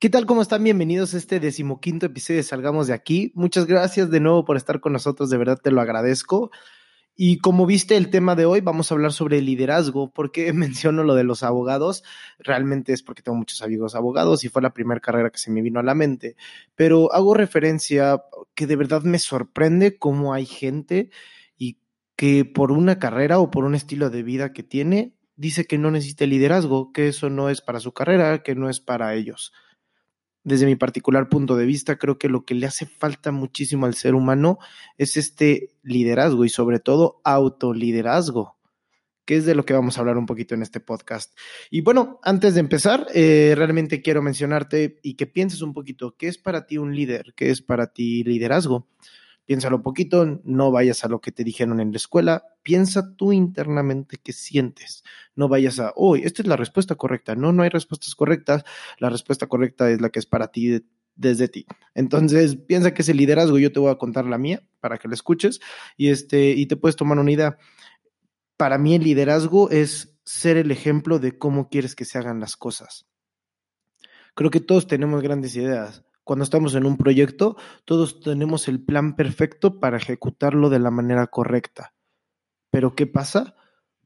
¿Qué tal? ¿Cómo están? Bienvenidos a este decimoquinto episodio de Salgamos de aquí. Muchas gracias de nuevo por estar con nosotros, de verdad te lo agradezco. Y como viste el tema de hoy, vamos a hablar sobre liderazgo. ¿Por qué menciono lo de los abogados? Realmente es porque tengo muchos amigos abogados y fue la primera carrera que se me vino a la mente. Pero hago referencia que de verdad me sorprende cómo hay gente y que por una carrera o por un estilo de vida que tiene, dice que no necesita liderazgo, que eso no es para su carrera, que no es para ellos desde mi particular punto de vista, creo que lo que le hace falta muchísimo al ser humano es este liderazgo y sobre todo autoliderazgo, que es de lo que vamos a hablar un poquito en este podcast. Y bueno, antes de empezar, eh, realmente quiero mencionarte y que pienses un poquito, ¿qué es para ti un líder? ¿Qué es para ti liderazgo? Piénsalo poquito, no vayas a lo que te dijeron en la escuela, piensa tú internamente qué sientes. No vayas a, uy, esta es la respuesta correcta. No, no hay respuestas correctas. La respuesta correcta es la que es para ti desde ti. Entonces, piensa que ese liderazgo, yo te voy a contar la mía para que la escuches y este y te puedes tomar una idea. Para mí el liderazgo es ser el ejemplo de cómo quieres que se hagan las cosas. Creo que todos tenemos grandes ideas, cuando estamos en un proyecto, todos tenemos el plan perfecto para ejecutarlo de la manera correcta. Pero ¿qué pasa?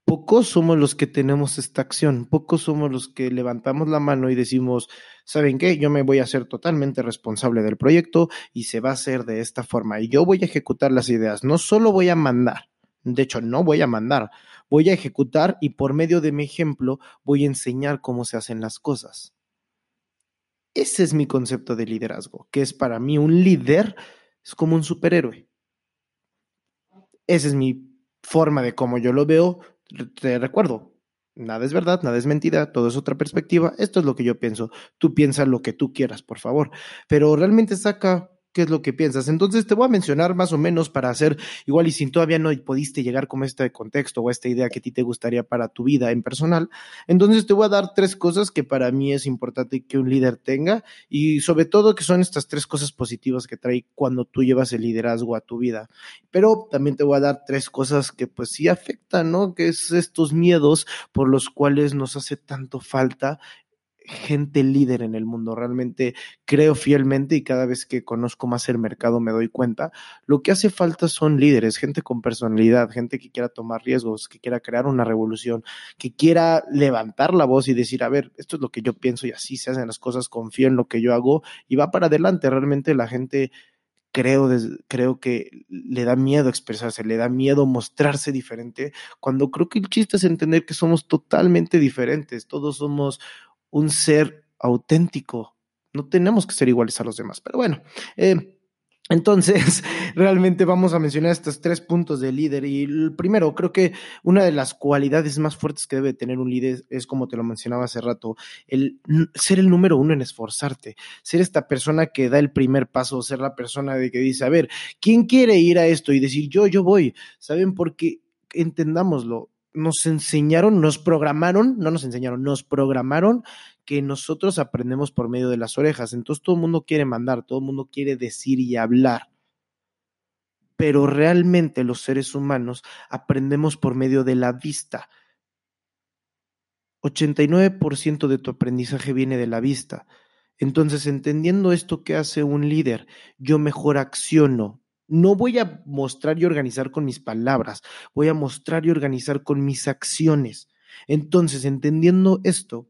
Pocos somos los que tenemos esta acción, pocos somos los que levantamos la mano y decimos, ¿saben qué? Yo me voy a ser totalmente responsable del proyecto y se va a hacer de esta forma y yo voy a ejecutar las ideas, no solo voy a mandar, de hecho no voy a mandar, voy a ejecutar y por medio de mi ejemplo voy a enseñar cómo se hacen las cosas. Ese es mi concepto de liderazgo, que es para mí un líder es como un superhéroe. Esa es mi forma de cómo yo lo veo. Te recuerdo, nada es verdad, nada es mentira, todo es otra perspectiva. Esto es lo que yo pienso. Tú piensa lo que tú quieras, por favor. Pero realmente saca qué es lo que piensas. Entonces te voy a mencionar más o menos para hacer, igual y si todavía no pudiste llegar con este contexto o esta idea que a ti te gustaría para tu vida en personal, entonces te voy a dar tres cosas que para mí es importante que un líder tenga y sobre todo que son estas tres cosas positivas que trae cuando tú llevas el liderazgo a tu vida. Pero también te voy a dar tres cosas que pues sí afectan, ¿no? Que es estos miedos por los cuales nos hace tanto falta gente líder en el mundo. Realmente creo fielmente y cada vez que conozco más el mercado me doy cuenta, lo que hace falta son líderes, gente con personalidad, gente que quiera tomar riesgos, que quiera crear una revolución, que quiera levantar la voz y decir, a ver, esto es lo que yo pienso y así se hacen las cosas, confío en lo que yo hago y va para adelante. Realmente la gente creo, creo que le da miedo expresarse, le da miedo mostrarse diferente, cuando creo que el chiste es entender que somos totalmente diferentes, todos somos un ser auténtico. No tenemos que ser iguales a los demás. Pero bueno, eh, entonces, realmente vamos a mencionar estos tres puntos de líder. Y el primero, creo que una de las cualidades más fuertes que debe tener un líder es, como te lo mencionaba hace rato, el ser el número uno en esforzarte, ser esta persona que da el primer paso, ser la persona de que dice, a ver, ¿quién quiere ir a esto? Y decir, yo, yo voy. ¿Saben? Porque entendámoslo, nos enseñaron, nos programaron, no nos enseñaron, nos programaron que nosotros aprendemos por medio de las orejas. Entonces todo el mundo quiere mandar, todo el mundo quiere decir y hablar. Pero realmente los seres humanos aprendemos por medio de la vista. 89% de tu aprendizaje viene de la vista. Entonces, entendiendo esto que hace un líder, yo mejor acciono, no voy a mostrar y organizar con mis palabras, voy a mostrar y organizar con mis acciones. Entonces, entendiendo esto,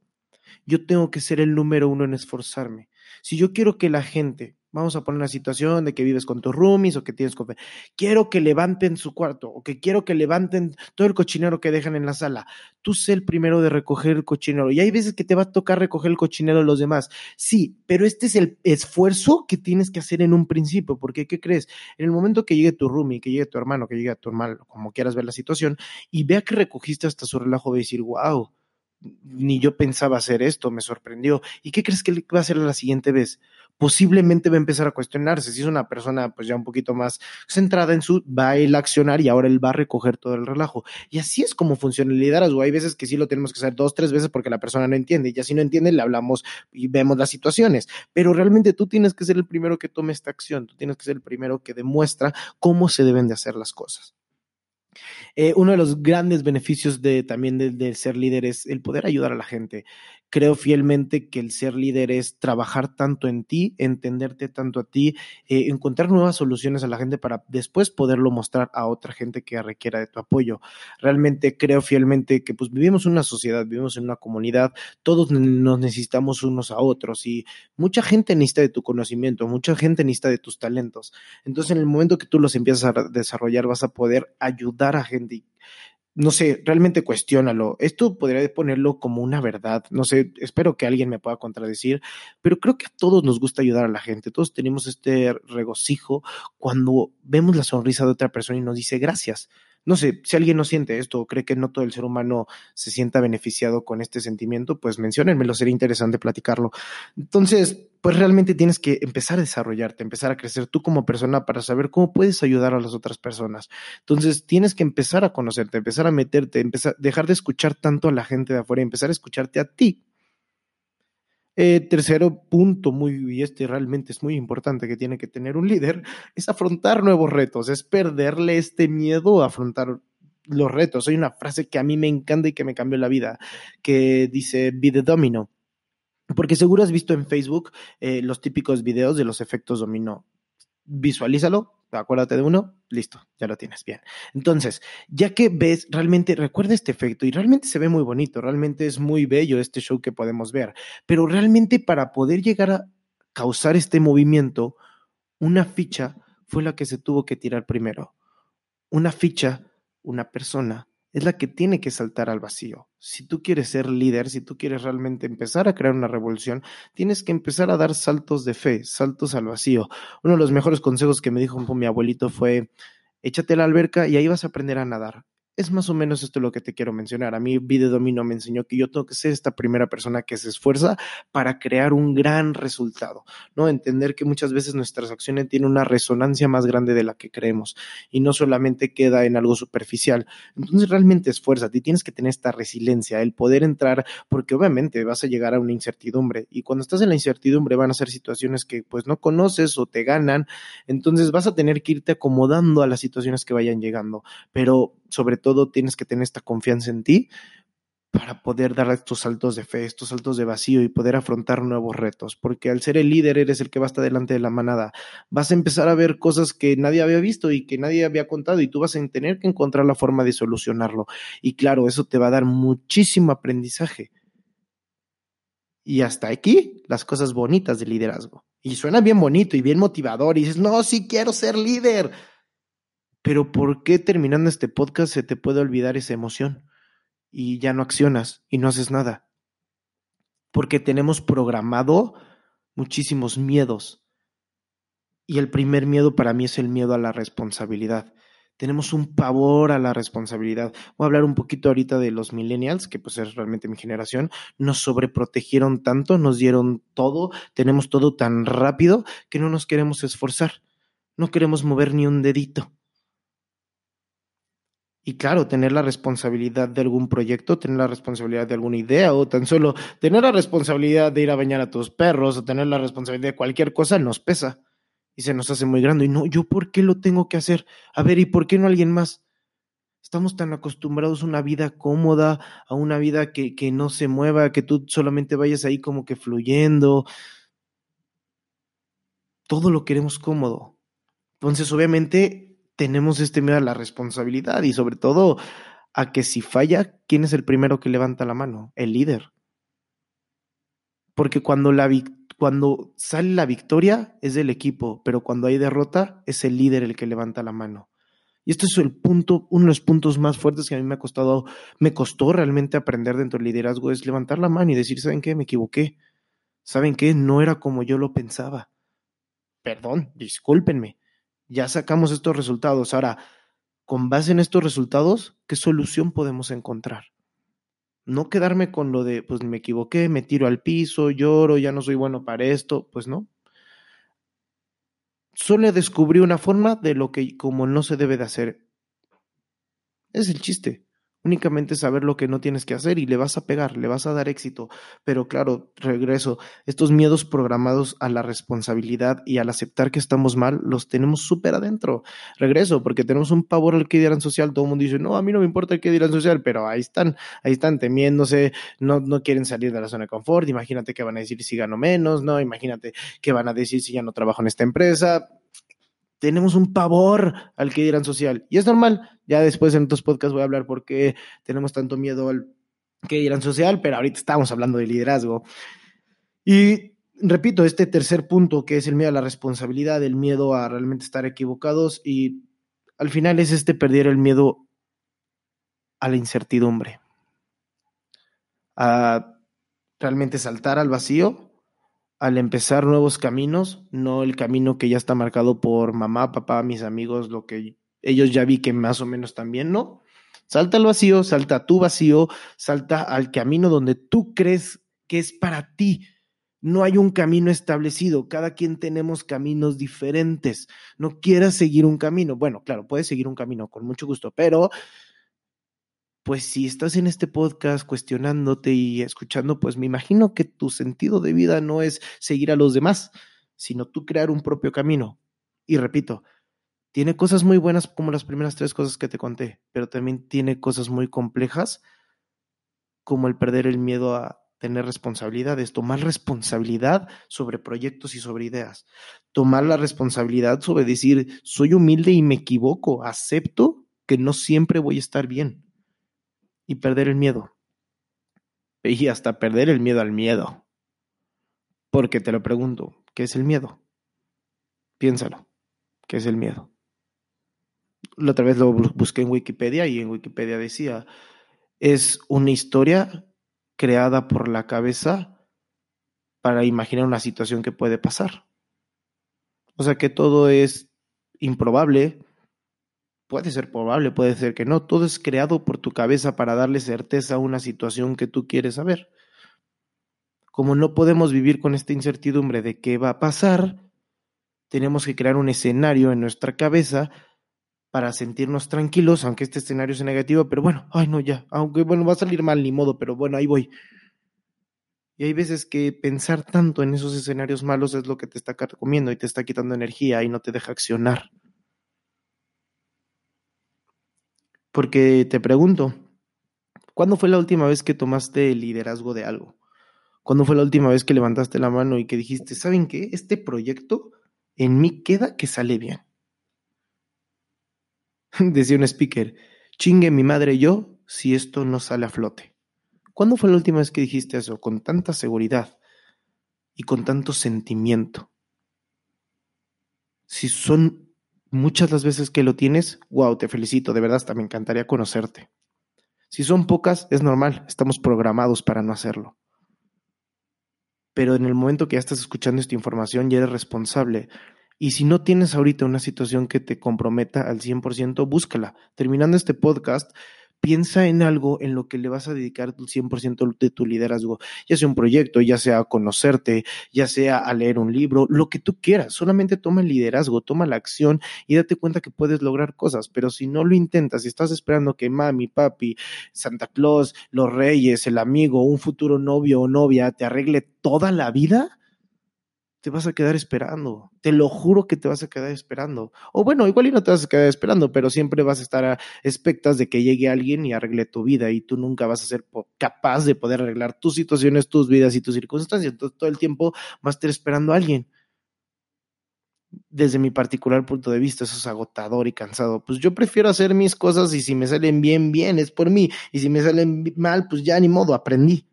yo tengo que ser el número uno en esforzarme. Si yo quiero que la gente Vamos a poner una situación de que vives con tus roomies o que tienes con... Quiero que levanten su cuarto o que quiero que levanten todo el cochinero que dejan en la sala. Tú sé el primero de recoger el cochinero. Y hay veces que te va a tocar recoger el cochinero de los demás. Sí, pero este es el esfuerzo que tienes que hacer en un principio. Porque, ¿qué crees? En el momento que llegue tu roomie, que llegue tu hermano, que llegue tu hermano, como quieras ver la situación, y vea que recogiste hasta su relajo, va a decir, wow, ni yo pensaba hacer esto, me sorprendió. ¿Y qué crees que va a hacer la siguiente vez? Posiblemente va a empezar a cuestionarse. Si es una persona pues ya un poquito más centrada en su, va a él accionar y ahora él va a recoger todo el relajo. Y así es como funciona el liderazgo. Hay veces que sí lo tenemos que hacer dos, tres veces porque la persona no entiende. Y ya si no entiende, le hablamos y vemos las situaciones. Pero realmente tú tienes que ser el primero que tome esta acción. Tú tienes que ser el primero que demuestra cómo se deben de hacer las cosas. Eh, uno de los grandes beneficios de también de, ser líder es el poder ayudar a la gente. Creo fielmente que el ser líder es trabajar tanto en ti, entenderte tanto a ti, eh, encontrar nuevas soluciones a la gente para después poderlo mostrar a otra gente que requiera de tu apoyo. Realmente creo fielmente que pues vivimos en una sociedad, vivimos en una comunidad, todos nos necesitamos unos a otros y mucha gente necesita de tu conocimiento, mucha gente necesita de tus talentos. Entonces en el momento que tú los empiezas a desarrollar vas a poder ayudar a gente no sé, realmente cuestiónalo. Esto podría ponerlo como una verdad. No sé, espero que alguien me pueda contradecir, pero creo que a todos nos gusta ayudar a la gente. Todos tenemos este regocijo cuando vemos la sonrisa de otra persona y nos dice gracias. No sé, si alguien no siente esto o cree que no todo el ser humano se sienta beneficiado con este sentimiento, pues menciónenmelo, sería interesante platicarlo. Entonces, pues realmente tienes que empezar a desarrollarte, empezar a crecer tú como persona para saber cómo puedes ayudar a las otras personas. Entonces, tienes que empezar a conocerte, empezar a meterte, empezar, dejar de escuchar tanto a la gente de afuera y empezar a escucharte a ti eh, tercero punto, muy, y este realmente es muy importante que tiene que tener un líder, es afrontar nuevos retos, es perderle este miedo a afrontar los retos. Hay una frase que a mí me encanta y que me cambió la vida, que dice, be domino. Porque seguro has visto en Facebook eh, los típicos videos de los efectos dominó. Visualízalo, acuérdate de uno, listo, ya lo tienes bien. Entonces, ya que ves, realmente recuerda este efecto y realmente se ve muy bonito, realmente es muy bello este show que podemos ver, pero realmente para poder llegar a causar este movimiento, una ficha fue la que se tuvo que tirar primero. Una ficha, una persona, es la que tiene que saltar al vacío. Si tú quieres ser líder, si tú quieres realmente empezar a crear una revolución, tienes que empezar a dar saltos de fe, saltos al vacío. Uno de los mejores consejos que me dijo mi abuelito fue, échate a la alberca y ahí vas a aprender a nadar es más o menos esto lo que te quiero mencionar. A mí Vide Domino me enseñó que yo tengo que ser esta primera persona que se esfuerza para crear un gran resultado, ¿no? Entender que muchas veces nuestras acciones tienen una resonancia más grande de la que creemos y no solamente queda en algo superficial. Entonces realmente esfuérzate y tienes que tener esta resiliencia, el poder entrar, porque obviamente vas a llegar a una incertidumbre y cuando estás en la incertidumbre van a ser situaciones que pues no conoces o te ganan, entonces vas a tener que irte acomodando a las situaciones que vayan llegando, pero sobre todo tienes que tener esta confianza en ti para poder dar estos saltos de fe, estos saltos de vacío y poder afrontar nuevos retos, porque al ser el líder eres el que va hasta delante de la manada. Vas a empezar a ver cosas que nadie había visto y que nadie había contado y tú vas a tener que encontrar la forma de solucionarlo. Y claro, eso te va a dar muchísimo aprendizaje. Y hasta aquí las cosas bonitas del liderazgo. Y suena bien bonito y bien motivador y dices, no, sí quiero ser líder pero ¿por qué terminando este podcast se te puede olvidar esa emoción y ya no accionas y no haces nada? Porque tenemos programado muchísimos miedos. Y el primer miedo para mí es el miedo a la responsabilidad. Tenemos un pavor a la responsabilidad. Voy a hablar un poquito ahorita de los millennials, que pues es realmente mi generación. Nos sobreprotegieron tanto, nos dieron todo, tenemos todo tan rápido que no nos queremos esforzar. No queremos mover ni un dedito. Y claro, tener la responsabilidad de algún proyecto, tener la responsabilidad de alguna idea o tan solo tener la responsabilidad de ir a bañar a tus perros o tener la responsabilidad de cualquier cosa nos pesa y se nos hace muy grande. Y no, ¿yo por qué lo tengo que hacer? A ver, ¿y por qué no alguien más? Estamos tan acostumbrados a una vida cómoda, a una vida que, que no se mueva, que tú solamente vayas ahí como que fluyendo. Todo lo queremos cómodo. Entonces, obviamente, tenemos este miedo a la responsabilidad y sobre todo a que si falla, ¿quién es el primero que levanta la mano? El líder. Porque cuando, sale la victoria es del equipo, pero cuando hay derrota es el líder el que levanta la mano. Y este es el punto, uno de los puntos más fuertes que a mí me ha costado, me costó realmente aprender dentro del liderazgo, es levantar la mano y decir, ¿saben qué? Me equivoqué. ¿Saben qué? No era como yo lo pensaba. Perdón, discúlpenme ya sacamos estos resultados. Ahora, con base en estos resultados, ¿qué solución podemos encontrar? No quedarme con lo de, pues me equivoqué, me tiro al piso, lloro, ya no soy bueno para esto, pues no. Solo descubrí una forma de lo que como no se debe de hacer. Es el chiste únicamente saber lo que no tienes que hacer y le vas a pegar, le vas a dar éxito. Pero claro, regreso, estos miedos programados a la responsabilidad y al aceptar que estamos mal, los tenemos súper adentro. Regreso, porque tenemos un pavor al que dirán social, todo el mundo dice, no, a mí no me importa el que dirán social, pero ahí están, ahí están temiéndose, no, no quieren salir de la zona de confort, imagínate qué van a decir si gano menos, no, imagínate qué van a decir si ya no trabajo en esta empresa tenemos un pavor al que dirán social. Y es normal. Ya después en otros podcasts voy a hablar por qué tenemos tanto miedo al que dirán social, pero ahorita estamos hablando de liderazgo. Y repito, este tercer punto, que es el miedo a la responsabilidad, el miedo a realmente estar equivocados, y al final es este perder el miedo a la incertidumbre, a realmente saltar al vacío al empezar nuevos caminos, no el camino que ya está marcado por mamá, papá, mis amigos, lo que ellos ya vi que más o menos también, ¿no? Salta al vacío, salta a tu vacío, salta al camino donde tú crees que es para ti. No hay un camino establecido, cada quien tenemos caminos diferentes. No quieras seguir un camino. Bueno, claro, puedes seguir un camino con mucho gusto, pero pues si estás en este podcast cuestionándote y escuchando, pues me imagino que tu sentido de vida no es seguir a los demás, sino tú crear un propio camino. Y repito, tiene cosas muy buenas como las primeras tres cosas que te conté, pero también tiene cosas muy complejas como el perder el miedo a tener responsabilidades, tomar responsabilidad sobre proyectos y sobre ideas, tomar la responsabilidad sobre decir, soy humilde y me equivoco, acepto que no siempre voy a estar bien y perder el miedo. Y hasta perder el miedo al miedo. Porque te lo pregunto, ¿qué es el miedo? Piénsalo, ¿qué es el miedo? La otra vez lo busqué en Wikipedia y en Wikipedia decía, es una historia creada por la cabeza para imaginar una situación que puede pasar. O sea que todo es improbable, Puede ser probable, puede ser que no. Todo es creado por tu cabeza para darle certeza a una situación que tú quieres saber. Como no podemos vivir con esta incertidumbre de qué va a pasar, tenemos que crear un escenario en nuestra cabeza para sentirnos tranquilos, aunque este escenario sea negativo, pero bueno, ay no, ya, aunque bueno, va a salir mal ni modo, pero bueno, ahí voy. Y hay veces que pensar tanto en esos escenarios malos es lo que te está comiendo y te está quitando energía y no te deja accionar. Porque te pregunto, ¿cuándo fue la última vez que tomaste el liderazgo de algo? ¿Cuándo fue la última vez que levantaste la mano y que dijiste, ¿saben qué? Este proyecto en mí queda que sale bien. Decía un speaker, chingue mi madre yo si esto no sale a flote. ¿Cuándo fue la última vez que dijiste eso con tanta seguridad y con tanto sentimiento? Si son muchas las veces que lo tienes, wow, te felicito, de verdad, hasta me encantaría conocerte. Si son pocas, es normal, estamos programados para no hacerlo. Pero en el momento que ya estás escuchando esta información, ya eres responsable. Y si no tienes ahorita una situación que te comprometa al 100%, búscala. Terminando este podcast, piensa en algo en lo que le vas a dedicar el 100% de tu liderazgo, ya sea un proyecto, ya sea a conocerte, ya sea a leer un libro, lo que tú quieras, solamente toma el liderazgo, toma la acción y date cuenta que puedes lograr cosas, pero si no lo intentas, y estás esperando que mami, papi, Santa Claus, los reyes, el amigo, un futuro novio o novia te arregle toda la vida, te vas a quedar esperando. Te lo juro que te vas a quedar esperando. O bueno, igual y no te vas a quedar esperando, pero siempre vas a estar a expectas de que llegue alguien y arregle tu vida y tú nunca vas a ser capaz de poder arreglar tus situaciones, tus vidas y tus circunstancias. Entonces todo el tiempo vas a estar esperando a alguien. Desde mi particular punto de vista, eso es agotador y cansado. Pues yo prefiero hacer mis cosas y si me salen bien, bien, es por mí. Y si me salen mal, pues ya ni modo, aprendí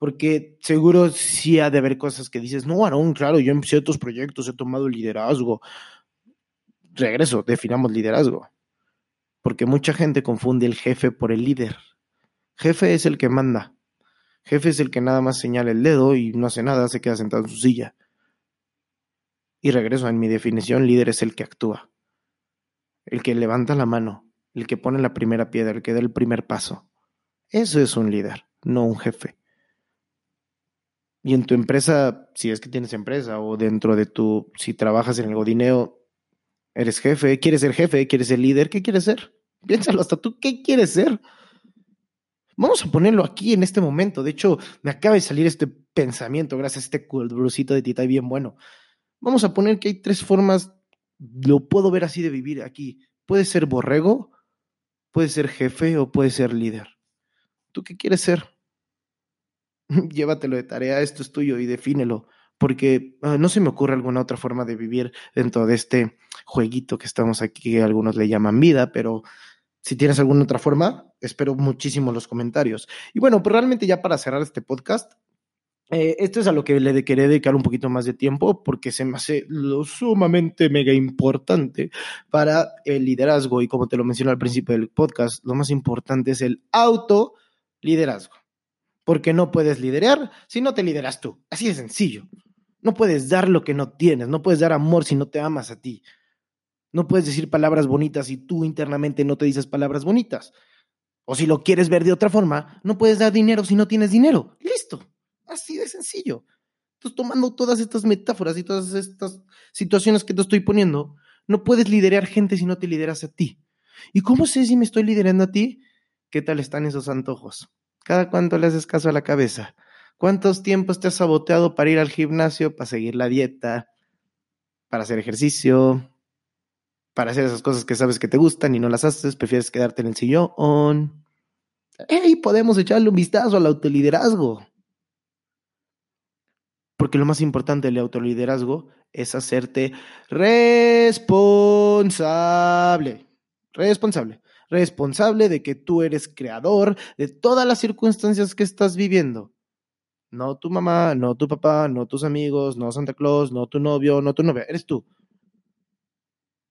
porque seguro sí ha de haber cosas que dices, no, Aaron, claro, yo en ciertos proyectos he tomado liderazgo. Regreso, definamos liderazgo. Porque mucha gente confunde el jefe por el líder. Jefe es el que manda. Jefe es el que nada más señala el dedo y no hace nada, se queda sentado en su silla. Y regreso, en mi definición, líder es el que actúa. El que levanta la mano, el que pone la primera piedra, el que da el primer paso Eso es un líder, no un jefe. Y en tu empresa, si es que tienes empresa, o dentro de tu, si trabajas en el godineo, eres jefe, quieres ser jefe, quieres ser líder, ¿qué quieres ser? Piénsalo hasta tú, ¿qué quieres ser? Vamos a ponerlo aquí en este momento. De hecho, me acaba de salir este pensamiento gracias a este brusito de Tita bien bueno. Vamos a poner que hay tres formas, lo puedo ver así de vivir aquí. Puede ser borrego, puede ser jefe o puede ser líder. ¿Tú qué quieres ser? Llévatelo de tarea, esto es tuyo y defínelo, porque ah, no se me ocurre alguna otra forma de vivir dentro de este jueguito que estamos aquí, que algunos le llaman vida, pero si tienes alguna otra forma, espero muchísimo los comentarios. Y bueno, pues realmente ya para cerrar este podcast, eh, esto es a lo que le quería dedicar un poquito más de tiempo porque se me hace lo sumamente mega importante para el liderazgo y como te lo mencioné al principio del podcast, lo más importante es el autoliderazgo. Porque no puedes liderar si no te lideras tú. Así de sencillo. No puedes dar lo que no tienes, no puedes dar amor si no te amas a ti. No puedes decir palabras bonitas si tú internamente no te dices palabras bonitas. O si lo quieres ver de otra forma, no puedes dar dinero si no tienes dinero. Listo. Así de sencillo. Entonces, tomando todas estas metáforas y todas estas situaciones que te estoy poniendo, no puedes liderar gente si no te lideras a ti. ¿Y cómo sé si me estoy liderando a ti? ¿Qué tal están esos antojos? ¿Cada cuánto le haces caso a la cabeza? ¿Cuántos tiempos te has saboteado para ir al gimnasio, para seguir la dieta, para hacer ejercicio, para hacer esas cosas que sabes que te gustan y no las haces, prefieres quedarte en el sillón? ¡Ey! Podemos echarle un vistazo al autoliderazgo. Porque lo más importante del autoliderazgo es hacerte responsable. Responsable. Responsable de que tú eres creador de todas las circunstancias que estás viviendo. No tu mamá, no tu papá, no tus amigos, no Santa Claus, no tu novio, no tu novia. Eres tú.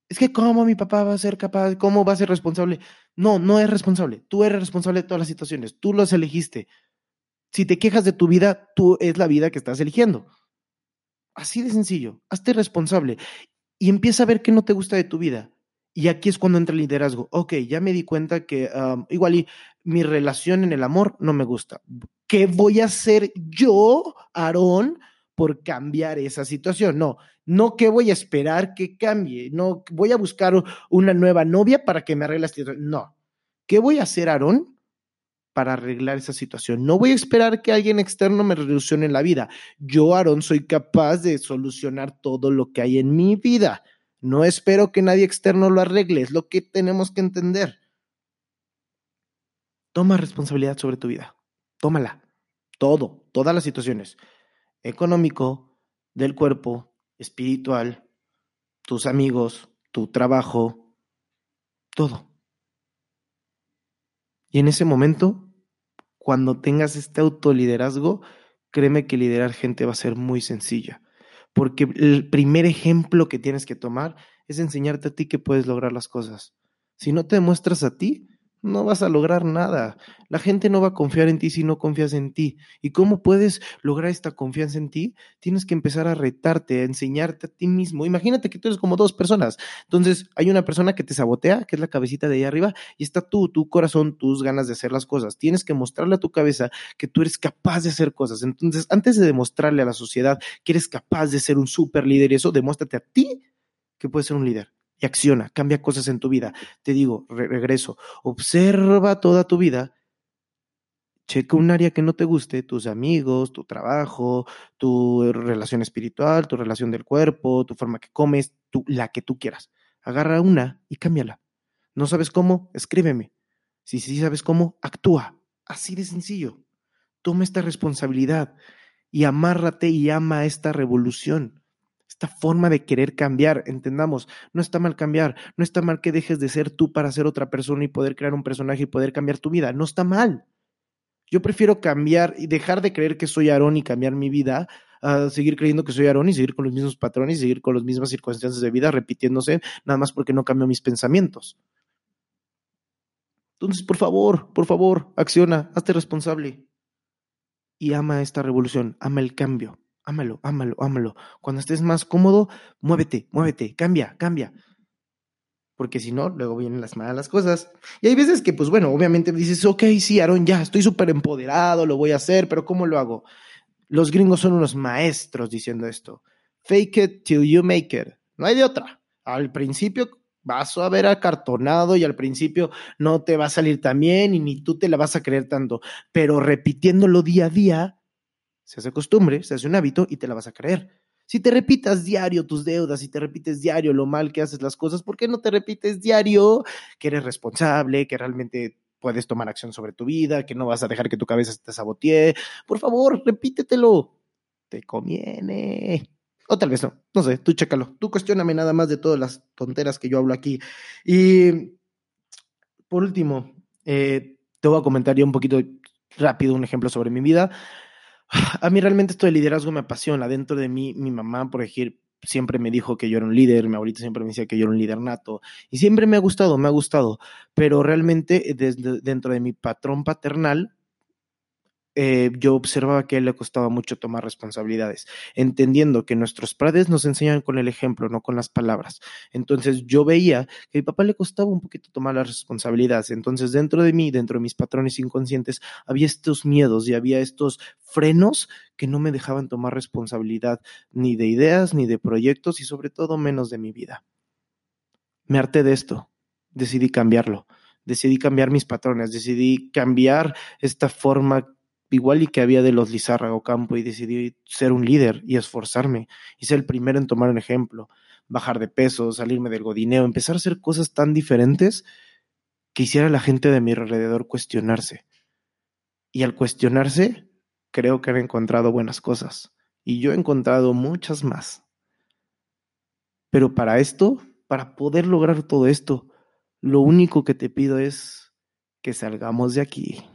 Es que cómo mi papá va a ser capaz, cómo va a ser responsable. No, no es responsable. Tú eres responsable de todas las situaciones. Tú los elegiste. Si te quejas de tu vida, tú es la vida que estás eligiendo. Así de sencillo. Hazte responsable y empieza a ver qué no te gusta de tu vida. Y aquí es cuando entra el liderazgo. Ok, ya me di cuenta que igual mi relación en el amor no me gusta. ¿Qué voy a hacer yo, Aarón, por cambiar esa situación? No, no que voy a esperar que cambie. No voy a buscar una nueva novia para que me arregle la situación. No. ¿Qué voy a hacer, Aarón, para arreglar esa situación. No voy a esperar que alguien externo me revolucione la vida. Yo, Aarón, soy capaz de solucionar todo lo que hay en mi vida. No espero que nadie externo lo arregle, es lo que tenemos que entender. Toma responsabilidad sobre tu vida. Tómala. Todo, todas las situaciones. Económico, del cuerpo, espiritual, tus amigos, tu trabajo, todo. Y en ese momento cuando tengas este autoliderazgo, créeme que liderar gente va a ser muy sencilla. Porque el primer ejemplo que tienes que tomar es enseñarte a ti que puedes lograr las cosas. Si no te demuestras a ti, no vas a lograr nada. La gente no va a confiar en ti si no confías en ti. ¿Y cómo puedes lograr esta confianza en ti? Tienes que empezar a retarte, a enseñarte a ti mismo. Imagínate que tú eres como dos personas. Entonces, hay una persona que te sabotea, que es la cabecita de ahí arriba, y está tú, tu corazón, tus ganas de hacer las cosas. Tienes que mostrarle a tu cabeza que tú eres capaz de hacer cosas. Entonces, antes de demostrarle a la sociedad que eres capaz de ser un super líder y eso, demuéstrate a ti que puedes ser un líder y acciona, cambia cosas en tu vida. Te digo, regreso, observa toda tu vida, checa un área que no te guste, tus amigos, tu trabajo, tu relación espiritual, tu relación del cuerpo, tu forma que comes, tu, la que tú quieras. Agarra una y cámbiala. ¿No sabes cómo? Escríbeme. Si sí sabes cómo, actúa. Así de sencillo. Toma esta responsabilidad y amárrate y ama esta revolución esta forma de querer cambiar, entendamos, no está mal cambiar, no está mal que dejes de ser tú para ser otra persona y poder crear un personaje y poder cambiar tu vida, no está mal. Yo prefiero cambiar y dejar de creer que soy Aarón y cambiar mi vida a seguir creyendo que soy Aarón y seguir con los mismos patrones y seguir con las mismas circunstancias de vida repitiéndose, nada más porque no cambio mis pensamientos. Entonces, por favor, por favor, acciona, hazte responsable y ama esta revolución, ama el cambio ámalo, ámalo, ámalo. Cuando estés más cómodo, muévete, muévete, cambia, cambia. porque si no, luego vienen las malas cosas. Y hay veces que, pues bueno, obviamente dices, ok, sí, Aaron, ya, estoy súper empoderado, lo voy a hacer, pero ¿cómo lo hago? Los gringos son unos maestros diciendo esto. Fake it till you make it. No hay de otra. Al principio vas a ver acartonado y al principio no te va a salir tan bien y ni tú te la vas a creer tanto, pero repitiéndolo día a día, se hace costumbre, se hace un hábito y te la vas a creer. Si te repitas diario tus deudas, si te repites diario lo mal que haces las cosas, ¿por qué no te repites diario que eres responsable, que realmente puedes tomar acción sobre tu vida, que no vas a dejar que tu cabeza te sabotee? Por favor, repítetelo. Te conviene. O tal vez no, no sé, tú chécalo. Tú cuestioname nada más de todas las tonteras que yo hablo aquí. Y por último, eh, te voy a comentar yo un poquito rápido un ejemplo sobre mi vida. A mí realmente esto de liderazgo me apasiona. Dentro de mí, mi mamá, por ejemplo, siempre me dijo que yo era un líder, mi abuelita siempre me decía que yo era un líder nato, y siempre me ha gustado, me ha gustado, pero realmente desde, dentro de mi patrón paternal, eh, yo observaba que a él le costaba mucho tomar responsabilidades, entendiendo que nuestros padres nos enseñan con el ejemplo, no con las palabras. Entonces yo veía que a mi papá le costaba un poquito tomar las responsabilidades. Entonces dentro de mí, dentro de mis patrones inconscientes, había estos miedos y había estos frenos que no me dejaban tomar responsabilidad ni de ideas, ni de proyectos y sobre todo menos de mi vida. Me harté de esto, decidí cambiarlo decidí cambiar mis patrones, decidí cambiar esta forma igual y que había de los Lizárraga Campo y decidí ser un líder y esforzarme y ser el primero en tomar un ejemplo, bajar de peso, salirme del godineo, empezar a hacer cosas tan diferentes que hiciera la gente de mi alrededor cuestionarse. Y al cuestionarse, creo que han encontrado buenas cosas. Y yo he encontrado muchas más. Pero para esto, para poder lograr todo esto, lo único que te pido es que salgamos de aquí.